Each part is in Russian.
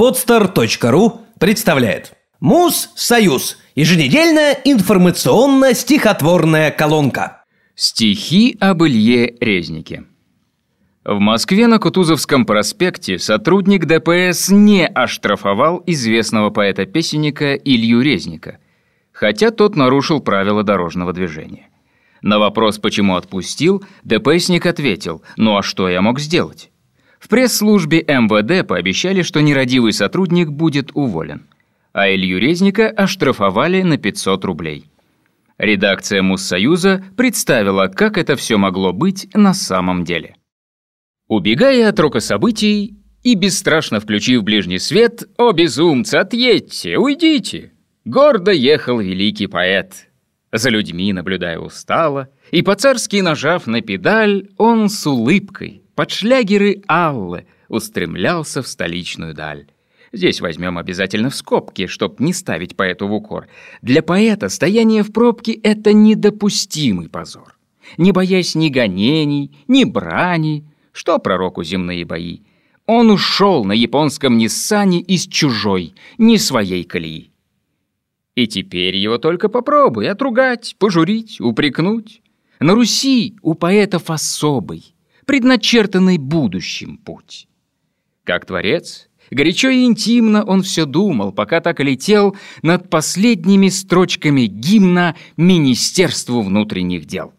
Podster.ru представляет Муз-Союз. Еженедельная информационно-стихотворная колонка. Стихи об Илье Резнике. В Москве на Кутузовском проспекте сотрудник ДПС не оштрафовал известного поэта-песенника Илью Резника, хотя тот нарушил правила дорожного движения. На вопрос, почему отпустил, ДПСник ответил, ну а что я мог сделать? В пресс-службе МВД пообещали, что нерадивый сотрудник будет уволен. А Илью Резника оштрафовали на 500 рублей. Редакция Муссоюза представила, как это все могло быть на самом деле. Убегая от рока событий и бесстрашно включив ближний свет, «О, безумцы, отъедьте, уйдите!» Гордо ехал великий поэт. За людьми наблюдая устало, и по-царски нажав на педаль, он с улыбкой под шлягеры Аллы устремлялся в столичную даль. Здесь возьмем обязательно в скобки, чтоб не ставить поэту в укор. Для поэта стояние в пробке — это недопустимый позор. Не боясь ни гонений, ни брани, что пророку земные бои. Он ушел на японском Ниссане из чужой, не своей колеи. И теперь его только попробуй отругать, пожурить, упрекнуть. На Руси у поэтов особый, предначертанный будущим путь. Как творец, горячо и интимно он все думал, пока так летел над последними строчками гимна Министерству внутренних дел.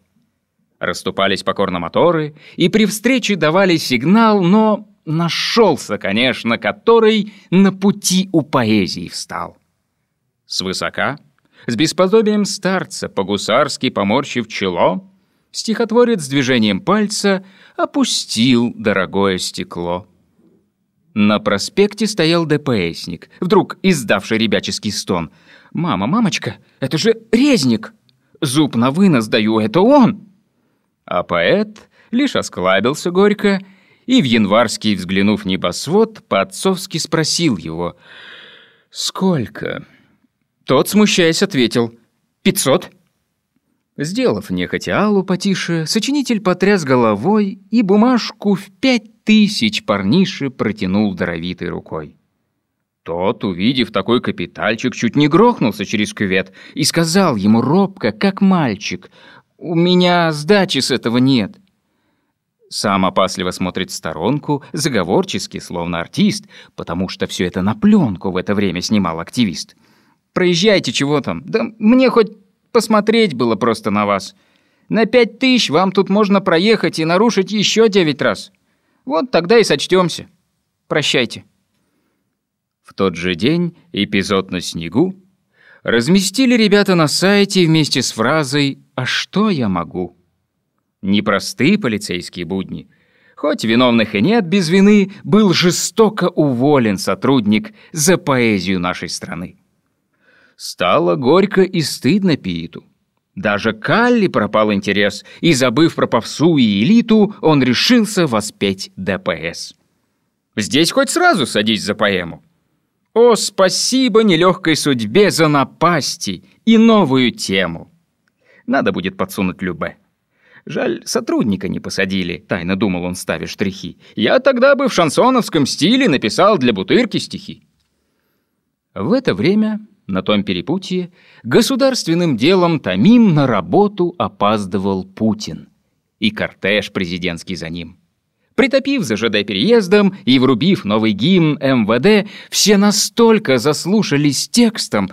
Расступались покорно моторы, и при встрече давали сигнал, но нашелся, конечно, который на пути у поэзии встал. Свысока, с бесподобием старца, по-гусарски поморщив чело, стихотворец движением пальца опустил дорогое стекло. На проспекте стоял ДПСник, вдруг издавший ребяческий стон. «Мама, мамочка, это же резник! Зуб на вынос даю, это он!» А поэт лишь осклабился горько и в январский, взглянув небосвод, по-отцовски спросил его «Сколько?» Тот, смущаясь, ответил «Пятьсот». Сделав нехотя Аллу потише, сочинитель потряс головой и бумажку в пять тысяч парнише протянул даровитой рукой. Тот, увидев такой капитальчик, чуть не грохнулся через кювет и сказал ему робко, как мальчик, «У меня сдачи с этого нет». Сам опасливо смотрит в сторонку, заговорчески, словно артист, потому что все это на пленку в это время снимал активист. «Проезжайте, чего там? Да мне хоть Посмотреть было просто на вас. На пять тысяч вам тут можно проехать и нарушить еще девять раз. Вот тогда и сочтемся. Прощайте». В тот же день эпизод на снегу разместили ребята на сайте вместе с фразой «А что я могу?». Непростые полицейские будни. Хоть виновных и нет, без вины был жестоко уволен сотрудник за поэзию нашей страны. Стало горько и стыдно Питу. Даже Калли пропал интерес, и, забыв про попсу и элиту, он решился воспеть ДПС. Здесь хоть сразу садись за поэму. О, спасибо нелегкой судьбе за напасти и новую тему. Надо будет подсунуть Любе. Жаль, сотрудника не посадили, тайно думал он, ставя штрихи. Я тогда бы в шансоновском стиле написал для бутырки стихи. В это время на том перепутье государственным делом томим на работу опаздывал Путин и кортеж президентский за ним. Притопив за ЖД переездом и врубив новый гимн МВД, все настолько заслушались текстом,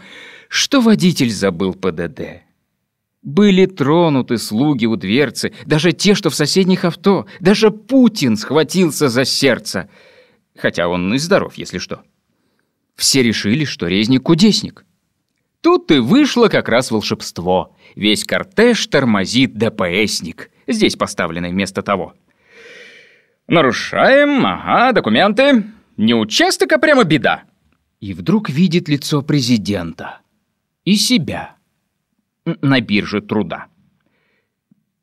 что водитель забыл ПДД. Были тронуты слуги у дверцы, даже те, что в соседних авто, даже Путин схватился за сердце, хотя он и здоров, если что. Все решили, что резник кудесник. Тут и вышло как раз волшебство. Весь кортеж тормозит ДПСник, здесь поставленный вместо того. Нарушаем, ага, документы. Не участок, а прямо беда. И вдруг видит лицо президента. И себя. На бирже труда.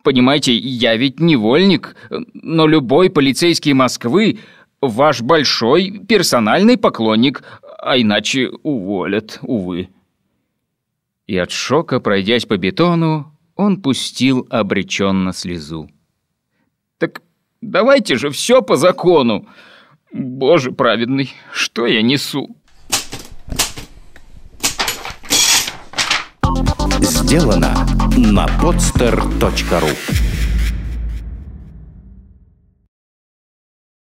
Понимаете, я ведь невольник, но любой полицейский Москвы ваш большой персональный поклонник, а иначе уволят, увы». И от шока, пройдясь по бетону, он пустил обреченно слезу. «Так давайте же все по закону. Боже праведный, что я несу? Сделано на podster.ru